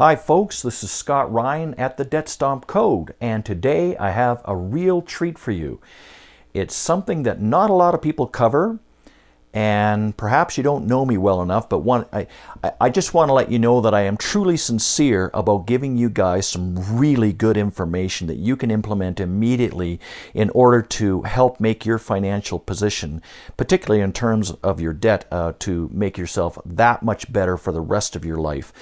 Hi, folks, this is Scott Ryan at the DebtStomp Code, and today I have a real treat for you. It's something that not a lot of people cover, and perhaps you don't know me well enough, but one, I, I just want to let you know that I am truly sincere about giving you guys some really good information that you can implement immediately in order to help make your financial position, particularly in terms of your debt, uh, to make yourself that much better for the rest of your life.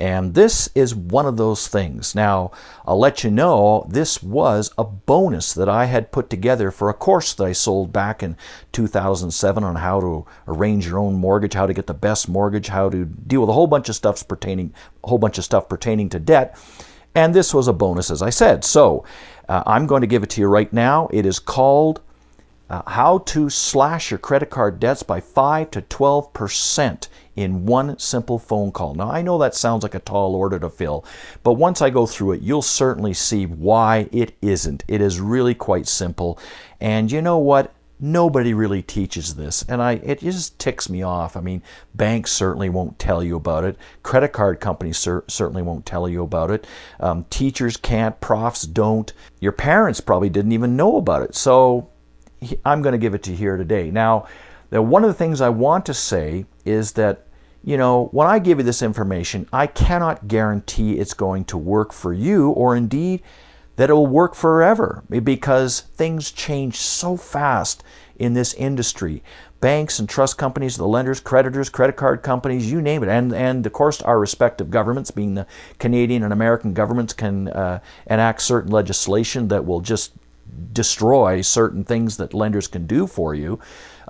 And this is one of those things. Now, I'll let you know this was a bonus that I had put together for a course that I sold back in 2007 on how to arrange your own mortgage, how to get the best mortgage, how to deal with a whole bunch of stuff pertaining a whole bunch of stuff pertaining to debt. And this was a bonus as I said. So, uh, I'm going to give it to you right now. It is called uh, How to Slash Your Credit Card Debts by 5 to 12% in one simple phone call. Now, I know that sounds like a tall order to fill, but once I go through it, you'll certainly see why it isn't. It is really quite simple. And you know what? Nobody really teaches this, and I it just ticks me off. I mean, banks certainly won't tell you about it. Credit card companies cer- certainly won't tell you about it. Um, teachers can't. Profs don't. Your parents probably didn't even know about it. So I'm going to give it to you here today. Now, one of the things I want to say is that you know, when I give you this information, I cannot guarantee it's going to work for you or indeed that it will work forever because things change so fast in this industry. Banks and trust companies, the lenders, creditors, credit card companies, you name it, and, and of course our respective governments, being the Canadian and American governments, can uh, enact certain legislation that will just destroy certain things that lenders can do for you.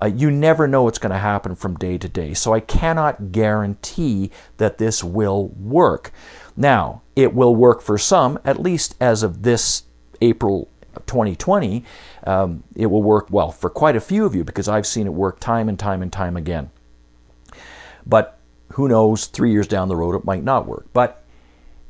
Uh, you never know what's going to happen from day to day. So I cannot guarantee that this will work. Now, it will work for some, at least as of this April 2020. Um, it will work well for quite a few of you because I've seen it work time and time and time again. But who knows, three years down the road, it might not work. But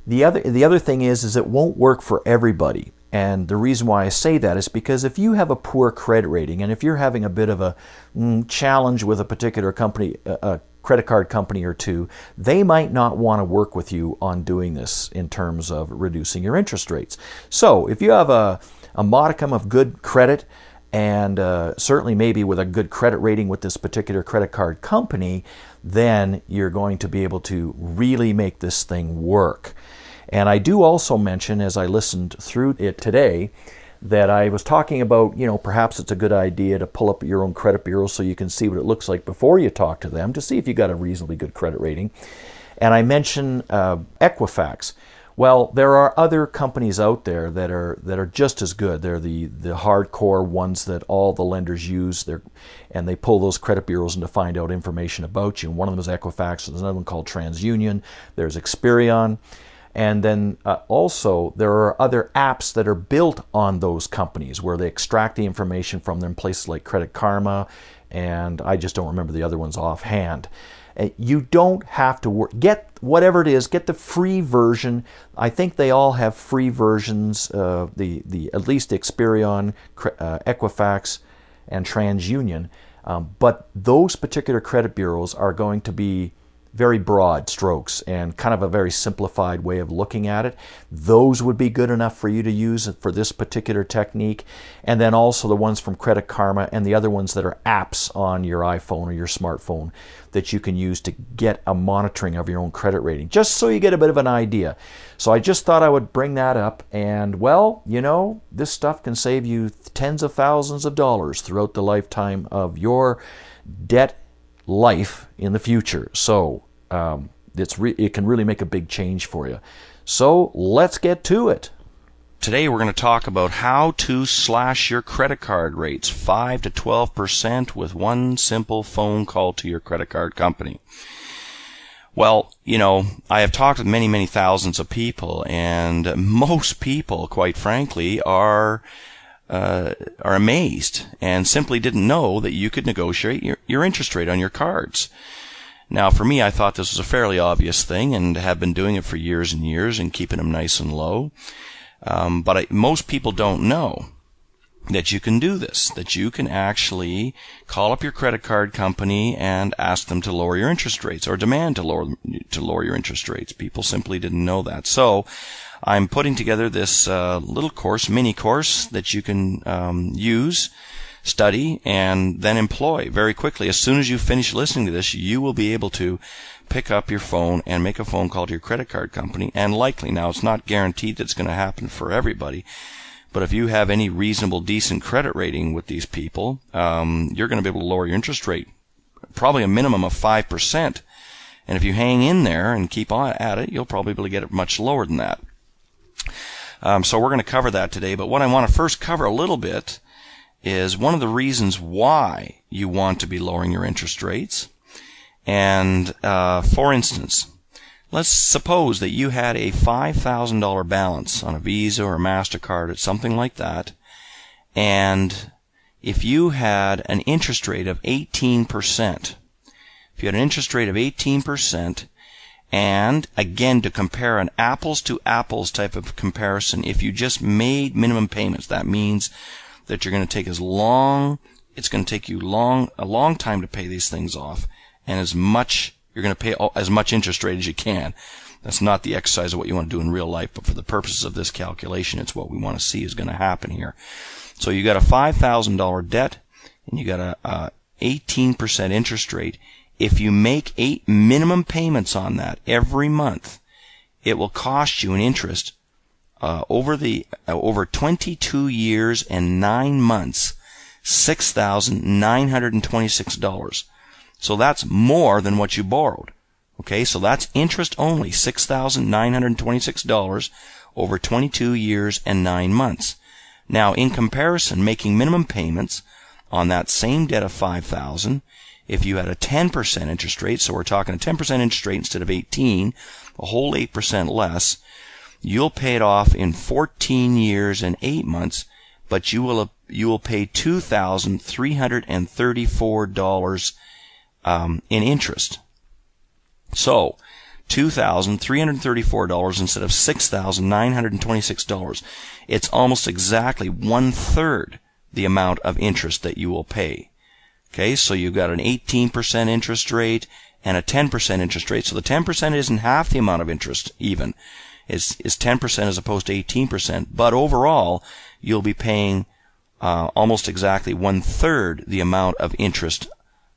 the other, the other thing is, is it won't work for everybody. And the reason why I say that is because if you have a poor credit rating and if you're having a bit of a mm, challenge with a particular company, a credit card company or two, they might not want to work with you on doing this in terms of reducing your interest rates. So if you have a, a modicum of good credit, and uh, certainly maybe with a good credit rating with this particular credit card company, then you're going to be able to really make this thing work. And I do also mention, as I listened through it today, that I was talking about, you know, perhaps it's a good idea to pull up your own credit bureau so you can see what it looks like before you talk to them to see if you got a reasonably good credit rating. And I mentioned uh, Equifax. Well, there are other companies out there that are that are just as good. They're the the hardcore ones that all the lenders use. They're, and they pull those credit bureaus in to find out information about you. And one of them is Equifax. There's another one called TransUnion. There's Experian. And then uh, also, there are other apps that are built on those companies where they extract the information from them, places like Credit Karma, and I just don't remember the other ones offhand. Uh, you don't have to work. Get whatever it is. Get the free version. I think they all have free versions. Uh, the the at least Experian, uh, Equifax, and TransUnion. Um, but those particular credit bureaus are going to be very broad strokes and kind of a very simplified way of looking at it. Those would be good enough for you to use for this particular technique. And then also the ones from Credit Karma and the other ones that are apps on your iPhone or your smartphone that you can use to get a monitoring of your own credit rating, just so you get a bit of an idea. So I just thought I would bring that up. And well, you know, this stuff can save you tens of thousands of dollars throughout the lifetime of your debt life in the future. So um, it's re- it can really make a big change for you. So let's get to it. Today we're going to talk about how to slash your credit card rates 5 to 12% with one simple phone call to your credit card company. Well, you know, I have talked with many, many thousands of people, and most people, quite frankly, are uh, are amazed and simply didn't know that you could negotiate your, your interest rate on your cards. Now, for me, I thought this was a fairly obvious thing and have been doing it for years and years and keeping them nice and low. Um, but I, most people don't know. that you can do this, that you can actually call up your credit card company and ask them to lower your interest rates or demand to lower to lower your interest rates. People simply didn't know that. So I'm putting together this uh, little course, mini course that you can um, use, study, and then employ very quickly. As soon as you finish listening to this, you will be able to pick up your phone and make a phone call to your credit card company. And likely, now it's not guaranteed that it's going to happen for everybody but if you have any reasonable, decent credit rating with these people, um, you're going to be able to lower your interest rate probably a minimum of 5%. And if you hang in there and keep on at it, you'll probably be able to get it much lower than that. Um, so we're going to cover that today. But what I want to first cover a little bit is one of the reasons why you want to be lowering your interest rates. And uh, for instance, Let's suppose that you had a $5,000 balance on a Visa or a MasterCard or something like that, and if you had an interest rate of 18%, if you had an interest rate of 18%, and again, to compare an apples to apples type of comparison, if you just made minimum payments, that means that you're going to take as long, it's going to take you long, a long time to pay these things off, and as much you're going to pay as much interest rate as you can. That's not the exercise of what you want to do in real life, but for the purposes of this calculation, it's what we want to see is going to happen here. So you got a $5,000 debt and you got a, a 18% interest rate. If you make eight minimum payments on that every month, it will cost you an interest uh, over the uh, over 22 years and nine months, six thousand nine hundred and twenty-six dollars. So that's more than what you borrowed. Okay, so that's interest only, $6,926 over 22 years and 9 months. Now, in comparison, making minimum payments on that same debt of 5000 if you had a 10% interest rate, so we're talking a 10% interest rate instead of 18, a whole 8% less, you'll pay it off in 14 years and 8 months, but you will you will pay $2,334 um, in interest. So, $2,334 instead of $6,926. It's almost exactly one third the amount of interest that you will pay. Okay, so you've got an 18% interest rate and a 10% interest rate. So the 10% isn't half the amount of interest even. It's, it's 10% as opposed to 18%. But overall, you'll be paying uh, almost exactly one third the amount of interest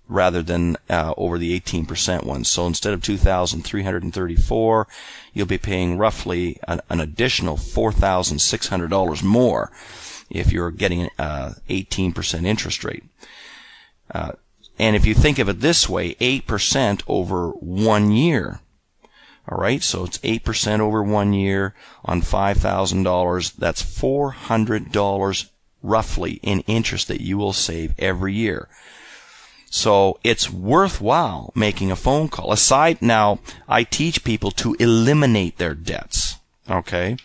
rather than uh, over the 18% ones. So instead of 2,334, you'll be paying roughly an, an additional $4,600 more if you're getting uh, 18% interest rate. Uh, and if you think of it this way, 8% over one year. All right, so it's 8% over one year on $5,000. That's $400 roughly in interest that you will save every year. So it's worthwhile making a phone call. Aside now, I teach people to eliminate their debts. Okay.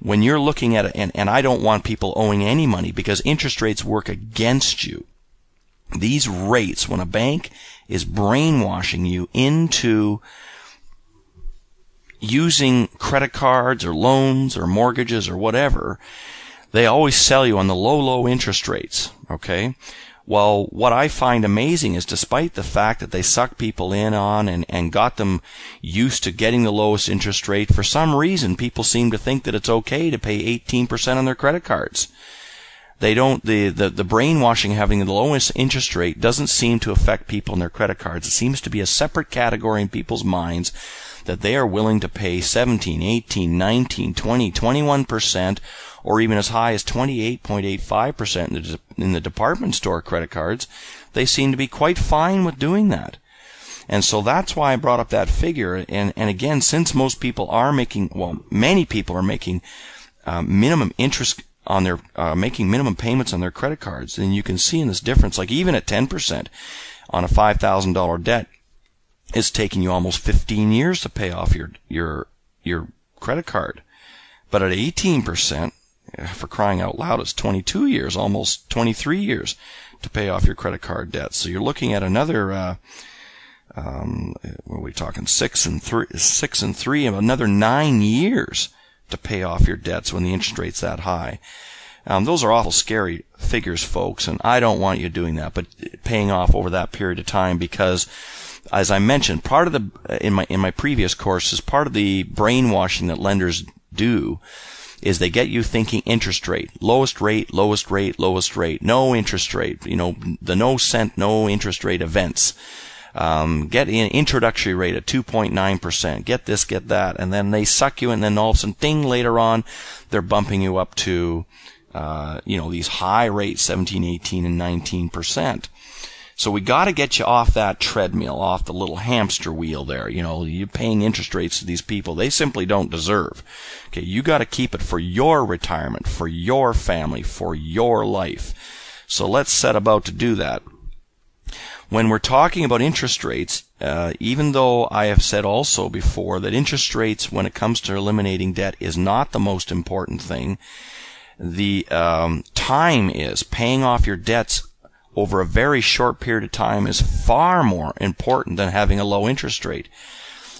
When you're looking at it, and, and I don't want people owing any money because interest rates work against you. These rates, when a bank is brainwashing you into using credit cards or loans or mortgages or whatever, they always sell you on the low, low interest rates. Okay. Well, what I find amazing is despite the fact that they suck people in on and, and got them used to getting the lowest interest rate, for some reason people seem to think that it's okay to pay 18% on their credit cards. They don't, the, the, the brainwashing having the lowest interest rate doesn't seem to affect people in their credit cards. It seems to be a separate category in people's minds that they are willing to pay 17, 18, 19, 20, 21% or even as high as 28.85% in the, in the department store credit cards, they seem to be quite fine with doing that. And so that's why I brought up that figure. And, and again, since most people are making, well, many people are making uh, minimum interest on their, uh, making minimum payments on their credit cards, then you can see in this difference, like even at 10% on a $5,000 debt, it's taking you almost 15 years to pay off your, your, your credit card. But at 18%, for crying out loud, it's 22 years, almost 23 years to pay off your credit card debt. So you're looking at another, uh, um, what are we talking? Six and three, six and three, another nine years to pay off your debts when the interest rate's that high. Um, those are awful scary figures, folks, and I don't want you doing that, but paying off over that period of time because as I mentioned, part of the in my in my previous courses, part of the brainwashing that lenders do is they get you thinking interest rate, lowest rate, lowest rate, lowest rate, no interest rate, you know, the no cent, no interest rate events. Um, get an introductory rate at 2.9%. Get this, get that. And then they suck you, in. and then all of a sudden, ding, later on, they're bumping you up to, uh, you know, these high rates, 17, 18, and 19%. So we got to get you off that treadmill, off the little hamster wheel there. You know, you're paying interest rates to these people they simply don't deserve. Okay, you got to keep it for your retirement, for your family, for your life. So let's set about to do that. When we're talking about interest rates, uh, even though I have said also before that interest rates, when it comes to eliminating debt, is not the most important thing, the um, time is paying off your debts over a very short period of time is far more important than having a low interest rate.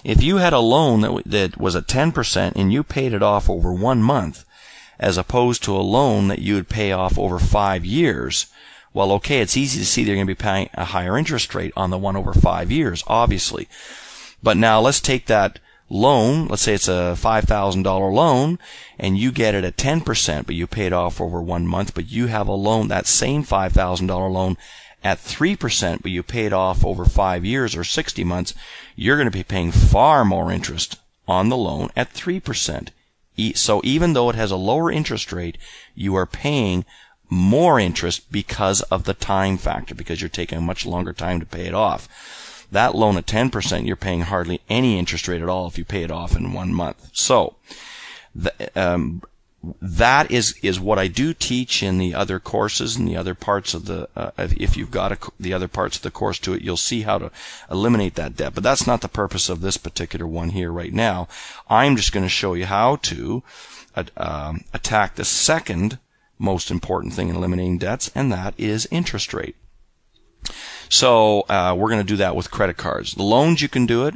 If you had a loan that, that was at 10% and you paid it off over one month, as opposed to a loan that you would pay off over five years, well, okay, it's easy to see they're going to be paying a higher interest rate on the one over five years, obviously. But now let's take that loan, let's say it's a $5,000 loan, and you get it at 10%, but you pay it off over one month, but you have a loan, that same $5,000 loan at 3%, but you pay it off over five years or 60 months, you're going to be paying far more interest on the loan at 3%. So even though it has a lower interest rate, you are paying more interest because of the time factor, because you're taking a much longer time to pay it off. That loan at 10%, you're paying hardly any interest rate at all if you pay it off in one month. So, um, that is is what I do teach in the other courses and the other parts of the. Uh, if you've got a, the other parts of the course to it, you'll see how to eliminate that debt. But that's not the purpose of this particular one here right now. I'm just going to show you how to uh, um, attack the second most important thing in eliminating debts, and that is interest rate. So uh, we're going to do that with credit cards. The loans you can do it.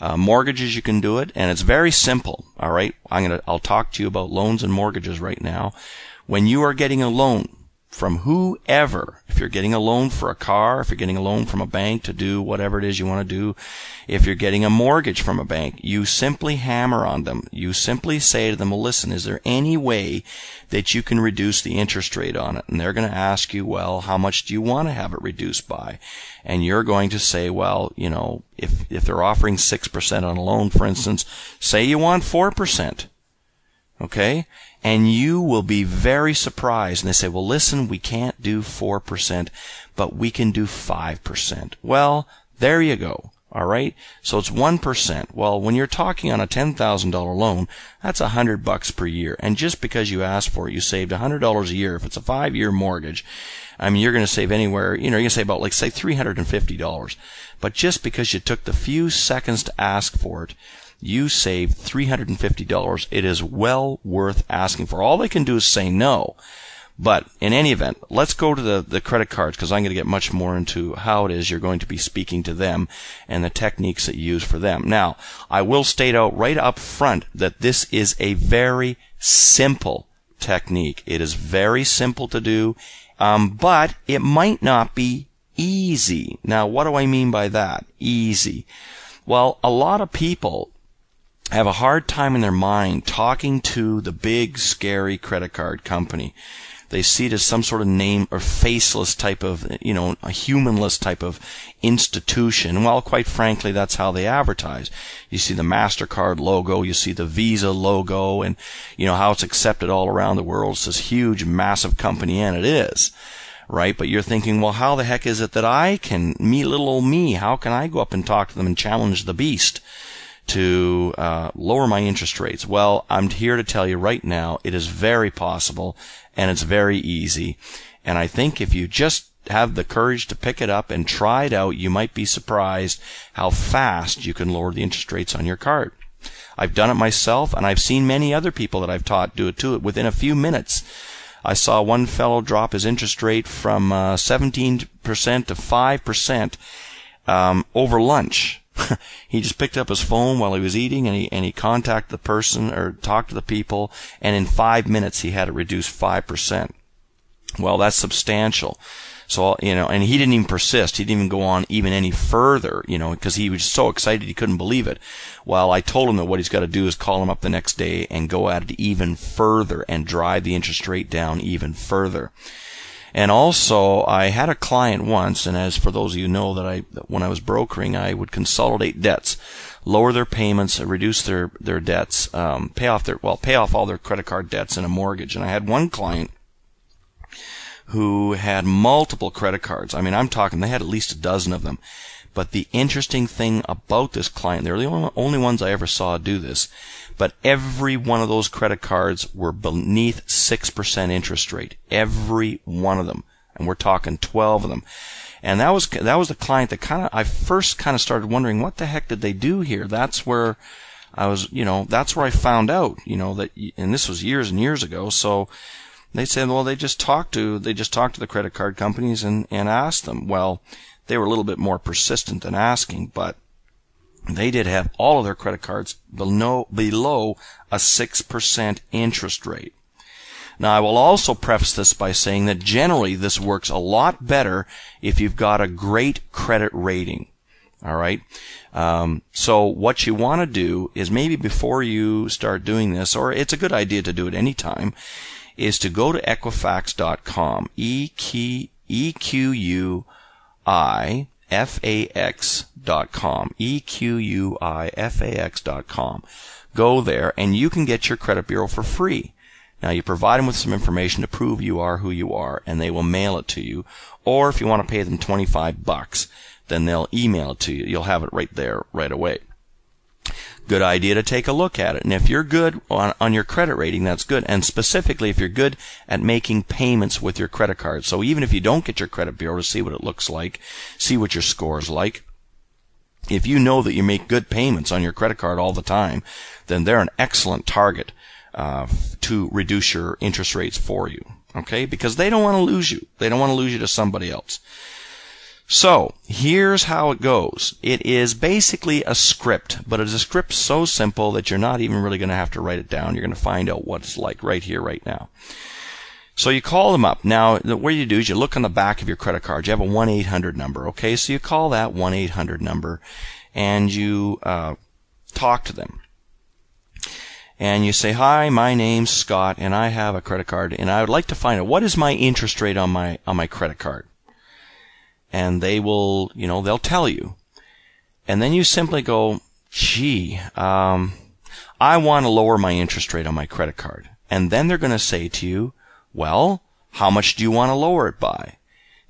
Uh, mortgages you can do it, and it's very simple. All right, I'm gonna I'll talk to you about loans and mortgages right now. When you are getting a loan, from whoever. If you're getting a loan for a car, if you're getting a loan from a bank to do whatever it is you want to do, if you're getting a mortgage from a bank, you simply hammer on them. You simply say to them, well, listen, is there any way that you can reduce the interest rate on it? And they're going to ask you, well, how much do you want to have it reduced by? And you're going to say, well, you know, if, if they're offering 6% on a loan, for instance, say you want 4%. Okay? And you will be very surprised. And they say, well, listen, we can't do 4%, but we can do 5%. Well, there you go. All right. So it's 1%. Well, when you're talking on a $10,000 loan, that's a hundred bucks per year. And just because you asked for it, you saved a hundred dollars a year. If it's a five year mortgage, I mean, you're going to save anywhere, you know, you're going to save about like say $350. But just because you took the few seconds to ask for it, you save $350. It is well worth asking for. All they can do is say no. But in any event, let's go to the, the credit cards because I'm going to get much more into how it is you're going to be speaking to them and the techniques that you use for them. Now, I will state out right up front that this is a very simple technique. It is very simple to do, um, but it might not be easy. Now, what do I mean by that? Easy. Well, a lot of people have a hard time in their mind talking to the big, scary credit card company. They see it as some sort of name or faceless type of, you know, a humanless type of institution. Well, quite frankly, that's how they advertise. You see the MasterCard logo, you see the Visa logo, and, you know, how it's accepted all around the world. It's this huge, massive company, and it is right? But you're thinking, well, how the heck is it that I can, me, little old me, how can I go up and talk to them and challenge the beast? To uh, lower my interest rates? Well, I'm here to tell you right now it is very possible and it's very easy. And I think if you just have the courage to pick it up and try it out, you might be surprised how fast you can lower the interest rates on your card. I've done it myself and I've seen many other people that I've taught do it too within a few minutes. I saw one fellow drop his interest rate from uh, 17% to 5% um, over lunch. he just picked up his phone while he was eating and he and he contacted the person or talked to the people and in five minutes he had it reduced five percent. Well, that's substantial. So, you know, and he didn't even persist. He didn't even go on even any further, you know, because he was so excited he couldn't believe it. Well, I told him that what he's got to do is call him up the next day and go at it even further and drive the interest rate down even further. And also, I had a client once, and as for those of you know that I, when I was brokering, I would consolidate debts, lower their payments, reduce their their debts, um, pay off their well, pay off all their credit card debts and a mortgage. And I had one client who had multiple credit cards. I mean, I'm talking they had at least a dozen of them. But the interesting thing about this client, they're the only, only ones I ever saw do this, but every one of those credit cards were beneath 6% interest rate. Every one of them. And we're talking 12 of them. And that was, that was the client that kind of, I first kind of started wondering what the heck did they do here? That's where I was, you know, that's where I found out, you know, that, and this was years and years ago. So they said, well, they just talked to, they just talked to the credit card companies and, and asked them. Well, they were a little bit more persistent than asking, but they did have all of their credit cards below, below a 6% interest rate. Now, I will also preface this by saying that generally this works a lot better if you've got a great credit rating. All right. Um, so what you want to do is maybe before you start doing this, or it's a good idea to do it anytime, is to go to Equifax.com. E Q U I F A X dot com. E Q U I F A X dot com. Go there and you can get your credit bureau for free. Now you provide them with some information to prove you are who you are and they will mail it to you. Or if you want to pay them 25 bucks, then they'll email it to you. You'll have it right there right away good idea to take a look at it. And if you're good on, on your credit rating, that's good. And specifically, if you're good at making payments with your credit card. So even if you don't get your credit bureau to see what it looks like, see what your score is like, if you know that you make good payments on your credit card all the time, then they're an excellent target uh, to reduce your interest rates for you. Okay? Because they don't want to lose you. They don't want to lose you to somebody else. So, here's how it goes. It is basically a script, but it is a script so simple that you're not even really going to have to write it down. You're going to find out what it's like right here, right now. So you call them up. Now, what you do is you look on the back of your credit card. You have a 1-800 number, okay? So you call that 1-800 number and you uh, talk to them. And you say, hi, my name's Scott and I have a credit card and I would like to find out what is my interest rate on my, on my credit card and they will, you know, they'll tell you. And then you simply go, gee, um, I want to lower my interest rate on my credit card. And then they're going to say to you, well, how much do you want to lower it by?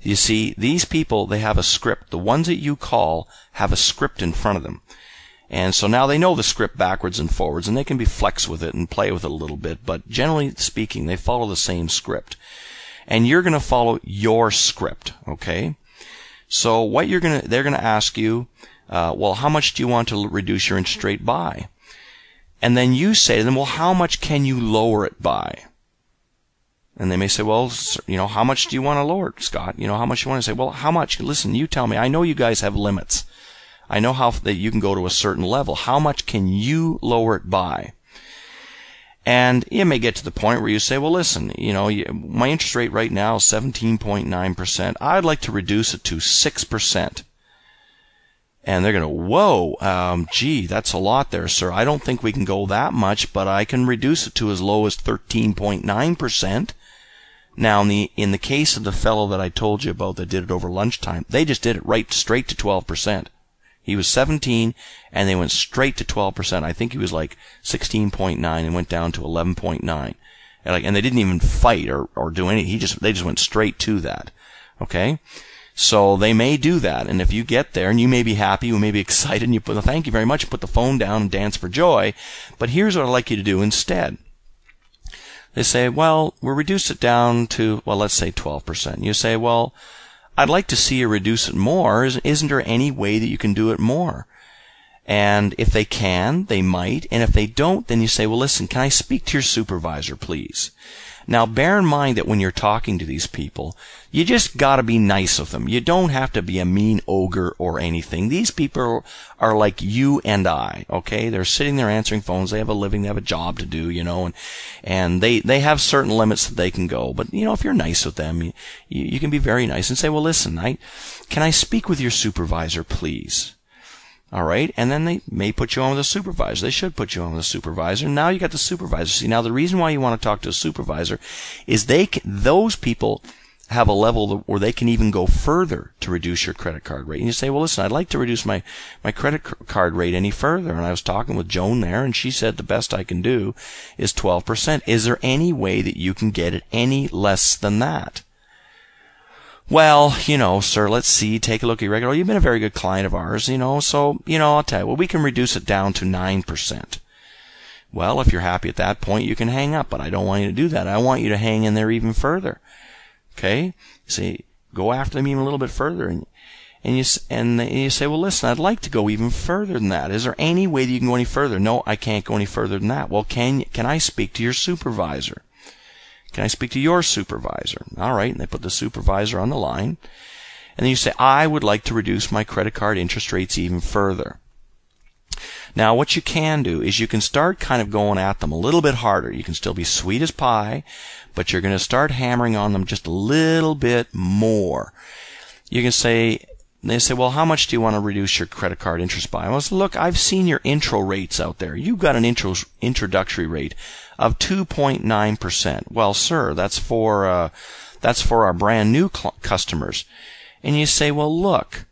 You see, these people, they have a script. The ones that you call have a script in front of them. And so now they know the script backwards and forwards and they can be flex with it and play with it a little bit, but generally speaking, they follow the same script. And you're going to follow your script, okay? So what you're gonna, they're gonna ask you, uh, well, how much do you want to reduce your interest rate by? And then you say to them, well, how much can you lower it by? And they may say, well, you know, how much do you want to lower Scott? You know, how much you want to say? Well, how much? Listen, you tell me. I know you guys have limits. I know how that you can go to a certain level. How much can you lower it by? And it may get to the point where you say, well, listen, you know, my interest rate right now is 17.9%. I'd like to reduce it to 6%. And they're going to, whoa, um, gee, that's a lot there, sir. I don't think we can go that much, but I can reduce it to as low as 13.9%. Now, in the, in the case of the fellow that I told you about that did it over lunchtime, they just did it right straight to 12%. He was 17 and they went straight to 12%. I think he was like 16.9 and went down to 11.9. And like, and they didn't even fight or, or do anything. He just, they just went straight to that. Okay? So they may do that. And if you get there and you may be happy, you may be excited and you put, the thank you very much, put the phone down and dance for joy. But here's what I'd like you to do instead. They say, well, we reduced it down to, well, let's say 12%. You say, well, I'd like to see you reduce it more. Isn't there any way that you can do it more? And if they can, they might. And if they don't, then you say, well, listen, can I speak to your supervisor, please? Now, bear in mind that when you're talking to these people, you just gotta be nice with them. You don't have to be a mean ogre or anything. These people are like you and I, okay? They're sitting there answering phones. They have a living. They have a job to do, you know, and, and they, they have certain limits that they can go. But, you know, if you're nice with them, you, you can be very nice and say, well, listen, I, can I speak with your supervisor, please? All right. And then they may put you on with a supervisor. They should put you on with a supervisor. Now you got the supervisor. See, now the reason why you want to talk to a supervisor is they can, those people have a level where they can even go further to reduce your credit card rate. And you say, well, listen, I'd like to reduce my, my credit card rate any further. And I was talking with Joan there and she said the best I can do is 12%. Is there any way that you can get it any less than that? Well, you know, sir, let's see, take a look at your regular. Oh, you've been a very good client of ours, you know, so, you know, I'll tell you, well, we can reduce it down to 9%. Well, if you're happy at that point, you can hang up, but I don't want you to do that. I want you to hang in there even further. Okay? See, go after them even a little bit further and and you and you say, well, listen, I'd like to go even further than that. Is there any way that you can go any further? No, I can't go any further than that. Well, can can I speak to your supervisor? Can I speak to your supervisor? All right. And they put the supervisor on the line. And then you say, I would like to reduce my credit card interest rates even further. Now, what you can do is you can start kind of going at them a little bit harder. You can still be sweet as pie, but you're going to start hammering on them just a little bit more. You can say, they say, well, how much do you want to reduce your credit card interest by? Well, look, I've seen your intro rates out there. You've got an intro, introductory rate of 2.9%. Well, sir, that's for, uh, that's for our brand new cl- customers. And you say, well, look,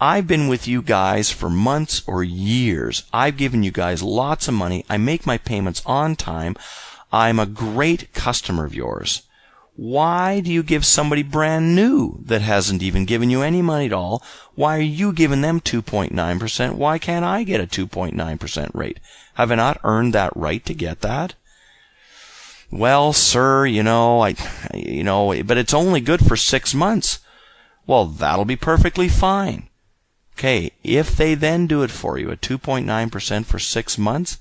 I've been with you guys for months or years. I've given you guys lots of money. I make my payments on time. I'm a great customer of yours. Why do you give somebody brand new that hasn't even given you any money at all? Why are you giving them 2.9%? Why can't I get a 2.9% rate? Have I not earned that right to get that? Well, sir, you know, I, you know, but it's only good for six months. Well, that'll be perfectly fine. Okay, if they then do it for you at 2.9% for six months,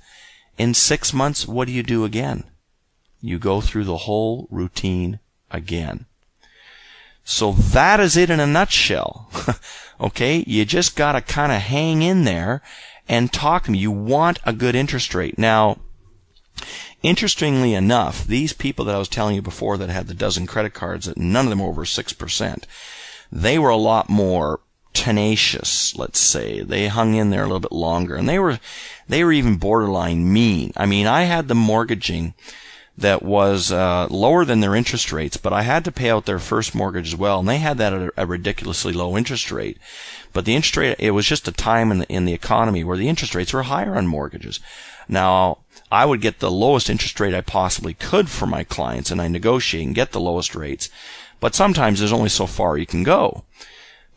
in six months, what do you do again? You go through the whole routine again. So that is it in a nutshell. okay, you just gotta kind of hang in there and talk to me. You want a good interest rate. Now, Interestingly enough, these people that I was telling you before that had the dozen credit cards, that none of them were over 6%, they were a lot more tenacious, let's say. They hung in there a little bit longer and they were, they were even borderline mean. I mean, I had the mortgaging that was uh, lower than their interest rates, but I had to pay out their first mortgage as well, and they had that at a, ridiculously low interest rate. But the interest rate, it was just a time in the, in the economy where the interest rates were higher on mortgages. Now, I would get the lowest interest rate I possibly could for my clients and I negotiate and get the lowest rates. But sometimes there's only so far you can go.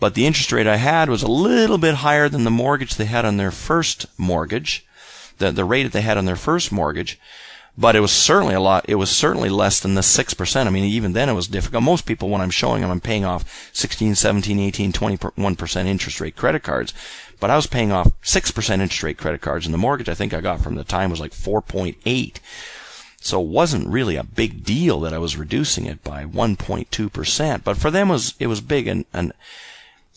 But the interest rate I had was a little bit higher than the mortgage they had on their first mortgage, the, the rate that they had on their first mortgage but it was certainly a lot. It was certainly less than the 6%. I mean, even then it was difficult. Most people, when I'm showing them, I'm paying off 16, 17, 18, 21% interest rate credit cards. But I was paying off 6% interest rate credit cards, and the mortgage I think I got from the time was like 4.8. So it wasn't really a big deal that I was reducing it by 1.2%. But for them, it was, it was big, and, and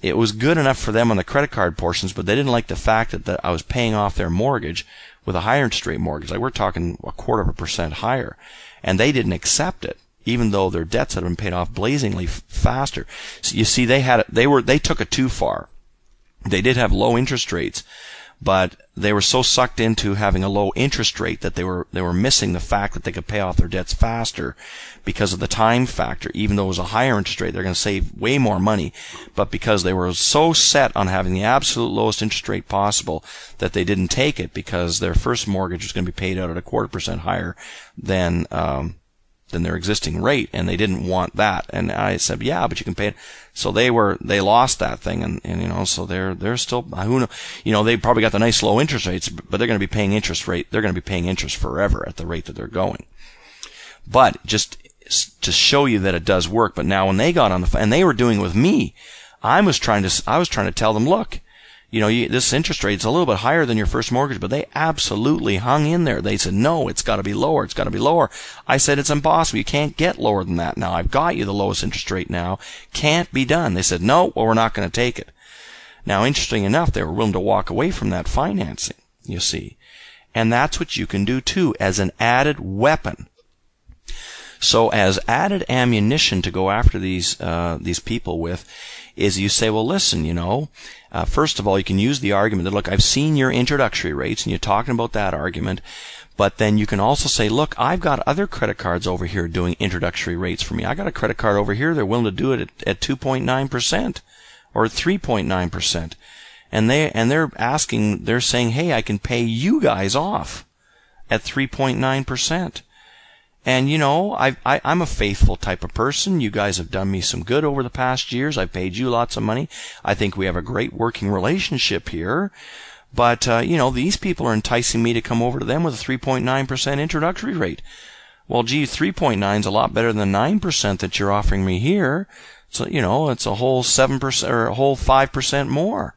it was good enough for them on the credit card portions, but they didn't like the fact that the, I was paying off their mortgage with a higher interest rate mortgage. Like we're talking a quarter of a percent higher. And they didn't accept it, even though their debts had been paid off blazingly f- faster. So you see, they had, they were, they took it too far. They did have low interest rates, but they were so sucked into having a low interest rate that they were they were missing the fact that they could pay off their debts faster because of the time factor. Even though it was a higher interest rate, they're going to save way more money, but because they were so set on having the absolute lowest interest rate possible that they didn't take it because their first mortgage was going to be paid out at a quarter percent higher than um, than their existing rate, and they didn't want that. And I said, yeah, but you can pay it. So they were they lost that thing, and, and you know, so they're they're still who know, you know, they probably got the nice low interest rates, but they're going to be paying interest rate. They're going to be paying interest forever at the rate that they're going. But just to show you that it does work. But now when they got on the and they were doing it with me, I was trying to I was trying to tell them, look, you know, you, this interest rate is a little bit higher than your first mortgage, but they absolutely hung in there. They said, no, it's got to be lower. It's got to be lower. I said, it's impossible. You can't get lower than that now. I've got you the lowest interest rate now. Can't be done. They said, no, well, we're not going to take it. Now, interesting enough, they were willing to walk away from that financing, you see. And that's what you can do too as an added weapon. So as added ammunition to go after these, uh, these people with is you say, well, listen, you know, uh, first of all, you can use the argument that, look, I've seen your introductory rates, and you're talking about that argument. But then you can also say, look, I've got other credit cards over here doing introductory rates for me. I got a credit card over here. They're willing to do it at, at 2.9% or 3.9%. And they, and they're asking, they're saying, hey, I can pay you guys off at 3.9%. And you know, I, I, I'm a faithful type of person. You guys have done me some good over the past years. I've paid you lots of money. I think we have a great working relationship here. But, uh, you know, these people are enticing me to come over to them with a 3.9% introductory rate. Well, gee, 3.9 is a lot better than 9% that you're offering me here. So, you know, it's a whole 7% or a whole 5% more.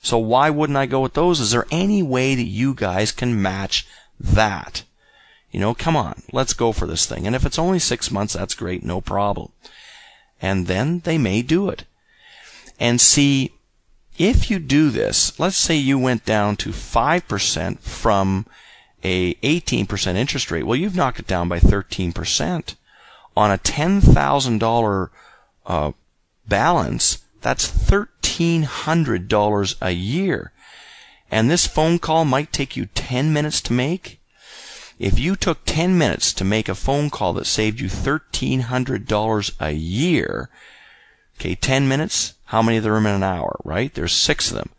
So why wouldn't I go with those? Is there any way that you guys can match that? You know, come on, let's go for this thing. And if it's only six months, that's great, no problem. And then they may do it. And see, if you do this, let's say you went down to 5% from a 18% interest rate. Well, you've knocked it down by 13%. On a $10,000 uh, balance, that's $1,300 a year. And this phone call might take you 10 minutes to make. If you took 10 minutes to make a phone call that saved you $1,300 a year, okay, 10 minutes, how many of them in an hour, right? There's six of them.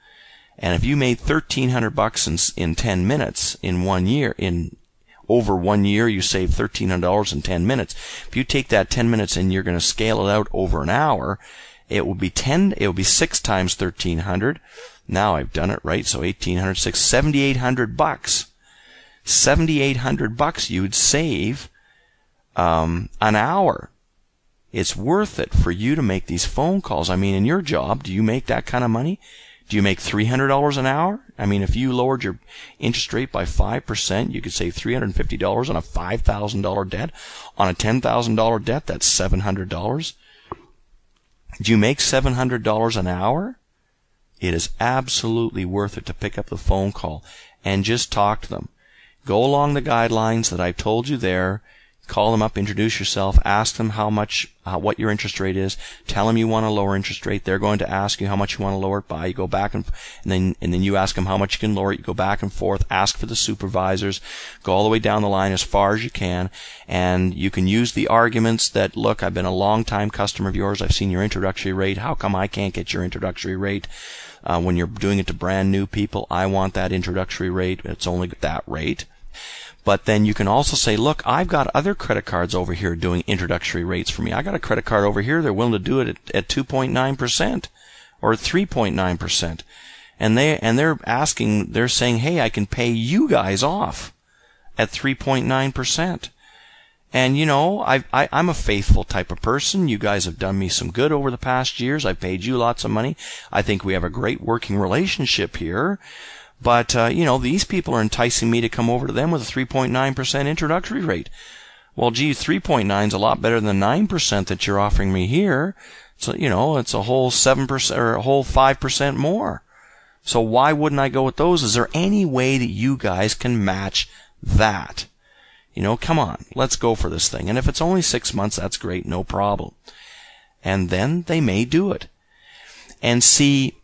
And if you made 1300 bucks in, in 10 minutes in one year, in over one year, you save $1,300 in 10 minutes. If you take that 10 minutes and you're going to scale it out over an hour, it will be 10, it will be 6 times 1300. Now I've done it right, so 1800, 6, 7800 bucks. 7,800 bucks you'd save um, an hour. It's worth it for you to make these phone calls. I mean, in your job, do you make that kind of money? Do you make $300 an hour? I mean, if you lowered your interest rate by 5%, you could save $350 on a $5,000 debt. On a $10,000 debt, that's $700. Do you make $700 an hour? It is absolutely worth it to pick up the phone call and just talk to them. Go along the guidelines that I've told you there. Call them up, introduce yourself, ask them how much, uh, what your interest rate is. Tell them you want a lower interest rate. They're going to ask you how much you want to lower it by. You go back and, and then and then you ask them how much you can lower it. You go back and forth. Ask for the supervisors. Go all the way down the line as far as you can, and you can use the arguments that look, I've been a long time customer of yours. I've seen your introductory rate. How come I can't get your introductory rate? Uh, when you're doing it to brand new people, I want that introductory rate. It's only that rate. But then you can also say, look, I've got other credit cards over here doing introductory rates for me. I got a credit card over here. They're willing to do it at, at 2.9% or 3.9%. And they, and they're asking, they're saying, hey, I can pay you guys off at 3.9%. And you know, I, I, I'm a faithful type of person. You guys have done me some good over the past years. I've paid you lots of money. I think we have a great working relationship here. But, uh, you know, these people are enticing me to come over to them with a 3.9% introductory rate. Well, gee, 3.9 is a lot better than 9% that you're offering me here. So, you know, it's a whole 7% or a whole 5% more. So why wouldn't I go with those? Is there any way that you guys can match that? You know, come on, let's go for this thing. And if it's only six months, that's great, no problem. And then they may do it. And see,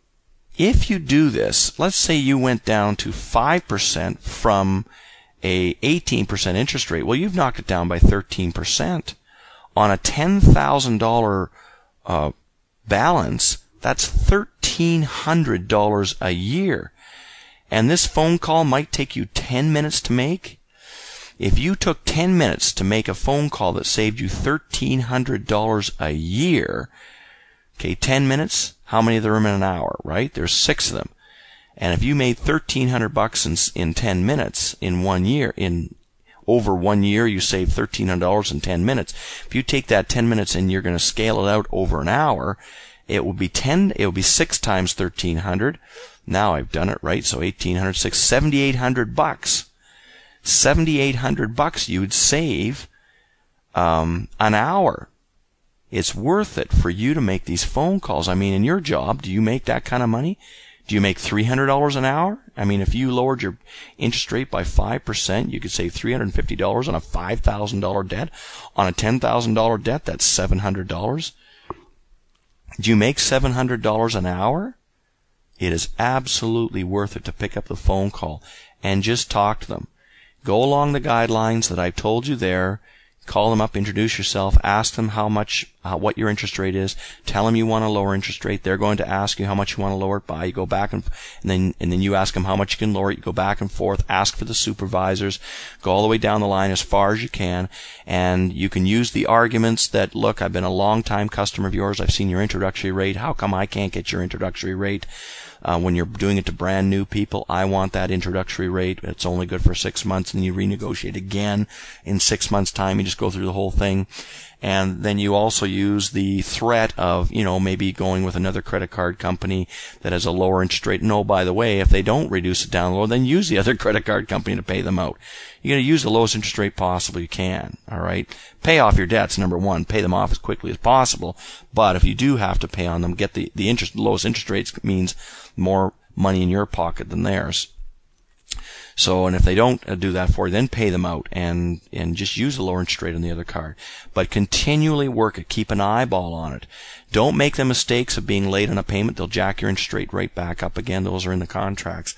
if you do this, let's say you went down to 5% from a 18% interest rate. Well, you've knocked it down by 13%. On a $10,000 uh, balance, that's $1,300 a year. And this phone call might take you 10 minutes to make. If you took 10 minutes to make a phone call that saved you $1,300 a year, okay, 10 minutes, how many of them in an hour, right? There's six of them. And if you made 1300 bucks in, in 10 minutes in one year, in over one year, you save $1,300 in 10 minutes. If you take that 10 minutes and you're going to scale it out over an hour, it will be 10, it will be 6 times 1300. Now I've done it right. So 1800, 7800 bucks. 7800 bucks you'd save um, an hour. It's worth it for you to make these phone calls. I mean, in your job, do you make that kind of money? Do you make $300 an hour? I mean, if you lowered your interest rate by 5%, you could save $350 on a $5,000 debt. On a $10,000 debt, that's $700. Do you make $700 an hour? It is absolutely worth it to pick up the phone call and just talk to them. Go along the guidelines that I've told you there call them up, introduce yourself, ask them how much, uh, what your interest rate is, tell them you want a lower interest rate. They're going to ask you how much you want to lower it by. You go back and, and then, and then you ask them how much you can lower it. You go back and forth, ask for the supervisors, go all the way down the line as far as you can, and you can use the arguments that, look, I've been a long time customer of yours. I've seen your introductory rate. How come I can't get your introductory rate? Uh, when you're doing it to brand new people, I want that introductory rate. It's only good for six months, and you renegotiate again in six months' time. You just go through the whole thing, and then you also use the threat of you know maybe going with another credit card company that has a lower interest rate. No, by the way, if they don't reduce it down low, then use the other credit card company to pay them out. You're going to use the lowest interest rate possible you can. All right, pay off your debts. Number one, pay them off as quickly as possible. But if you do have to pay on them, get the the interest lowest interest rates means more money in your pocket than theirs. So, and if they don't uh, do that for you, then pay them out and, and just use the lower interest rate on the other card. But continually work it. Keep an eyeball on it. Don't make the mistakes of being late on a payment. They'll jack your interest rate right back up again. Those are in the contracts.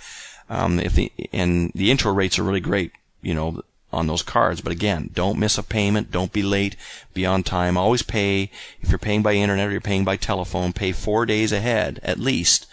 Um, if the, and the intro rates are really great, you know, on those cards. But again, don't miss a payment. Don't be late. Be on time. Always pay. If you're paying by internet or you're paying by telephone, pay four days ahead at least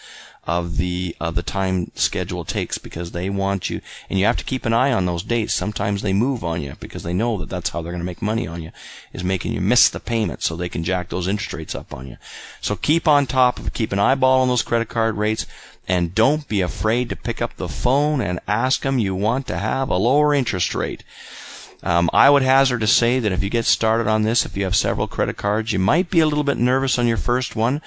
of the of the time schedule takes because they want you and you have to keep an eye on those dates. Sometimes they move on you because they know that that's how they're going to make money on you is making you miss the payment so they can jack those interest rates up on you. So keep on top of keep an eyeball on those credit card rates and don't be afraid to pick up the phone and ask them you want to have a lower interest rate um, I would hazard to say that if you get started on this, if you have several credit cards, you might be a little bit nervous on your first one.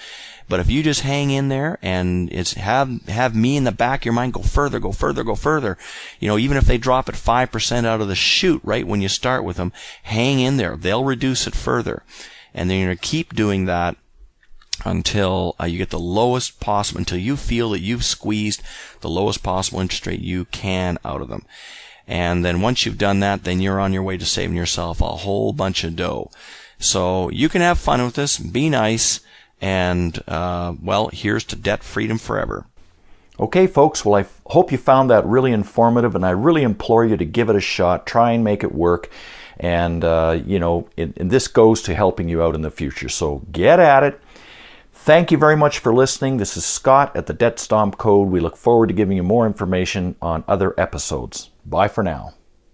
But if you just hang in there and it's have have me in the back of your mind, go further, go further, go further. You know, even if they drop it five percent out of the chute right when you start with them, hang in there. They'll reduce it further, and then you're gonna keep doing that until uh, you get the lowest possible, until you feel that you've squeezed the lowest possible interest rate you can out of them. And then once you've done that, then you're on your way to saving yourself a whole bunch of dough. So you can have fun with this, be nice, and, uh, well, here's to debt freedom forever. Okay, folks, well, I f- hope you found that really informative, and I really implore you to give it a shot. Try and make it work. And, uh, you know, it, and this goes to helping you out in the future. So get at it. Thank you very much for listening. This is Scott at the DebtStomp Code. We look forward to giving you more information on other episodes. Bye for now.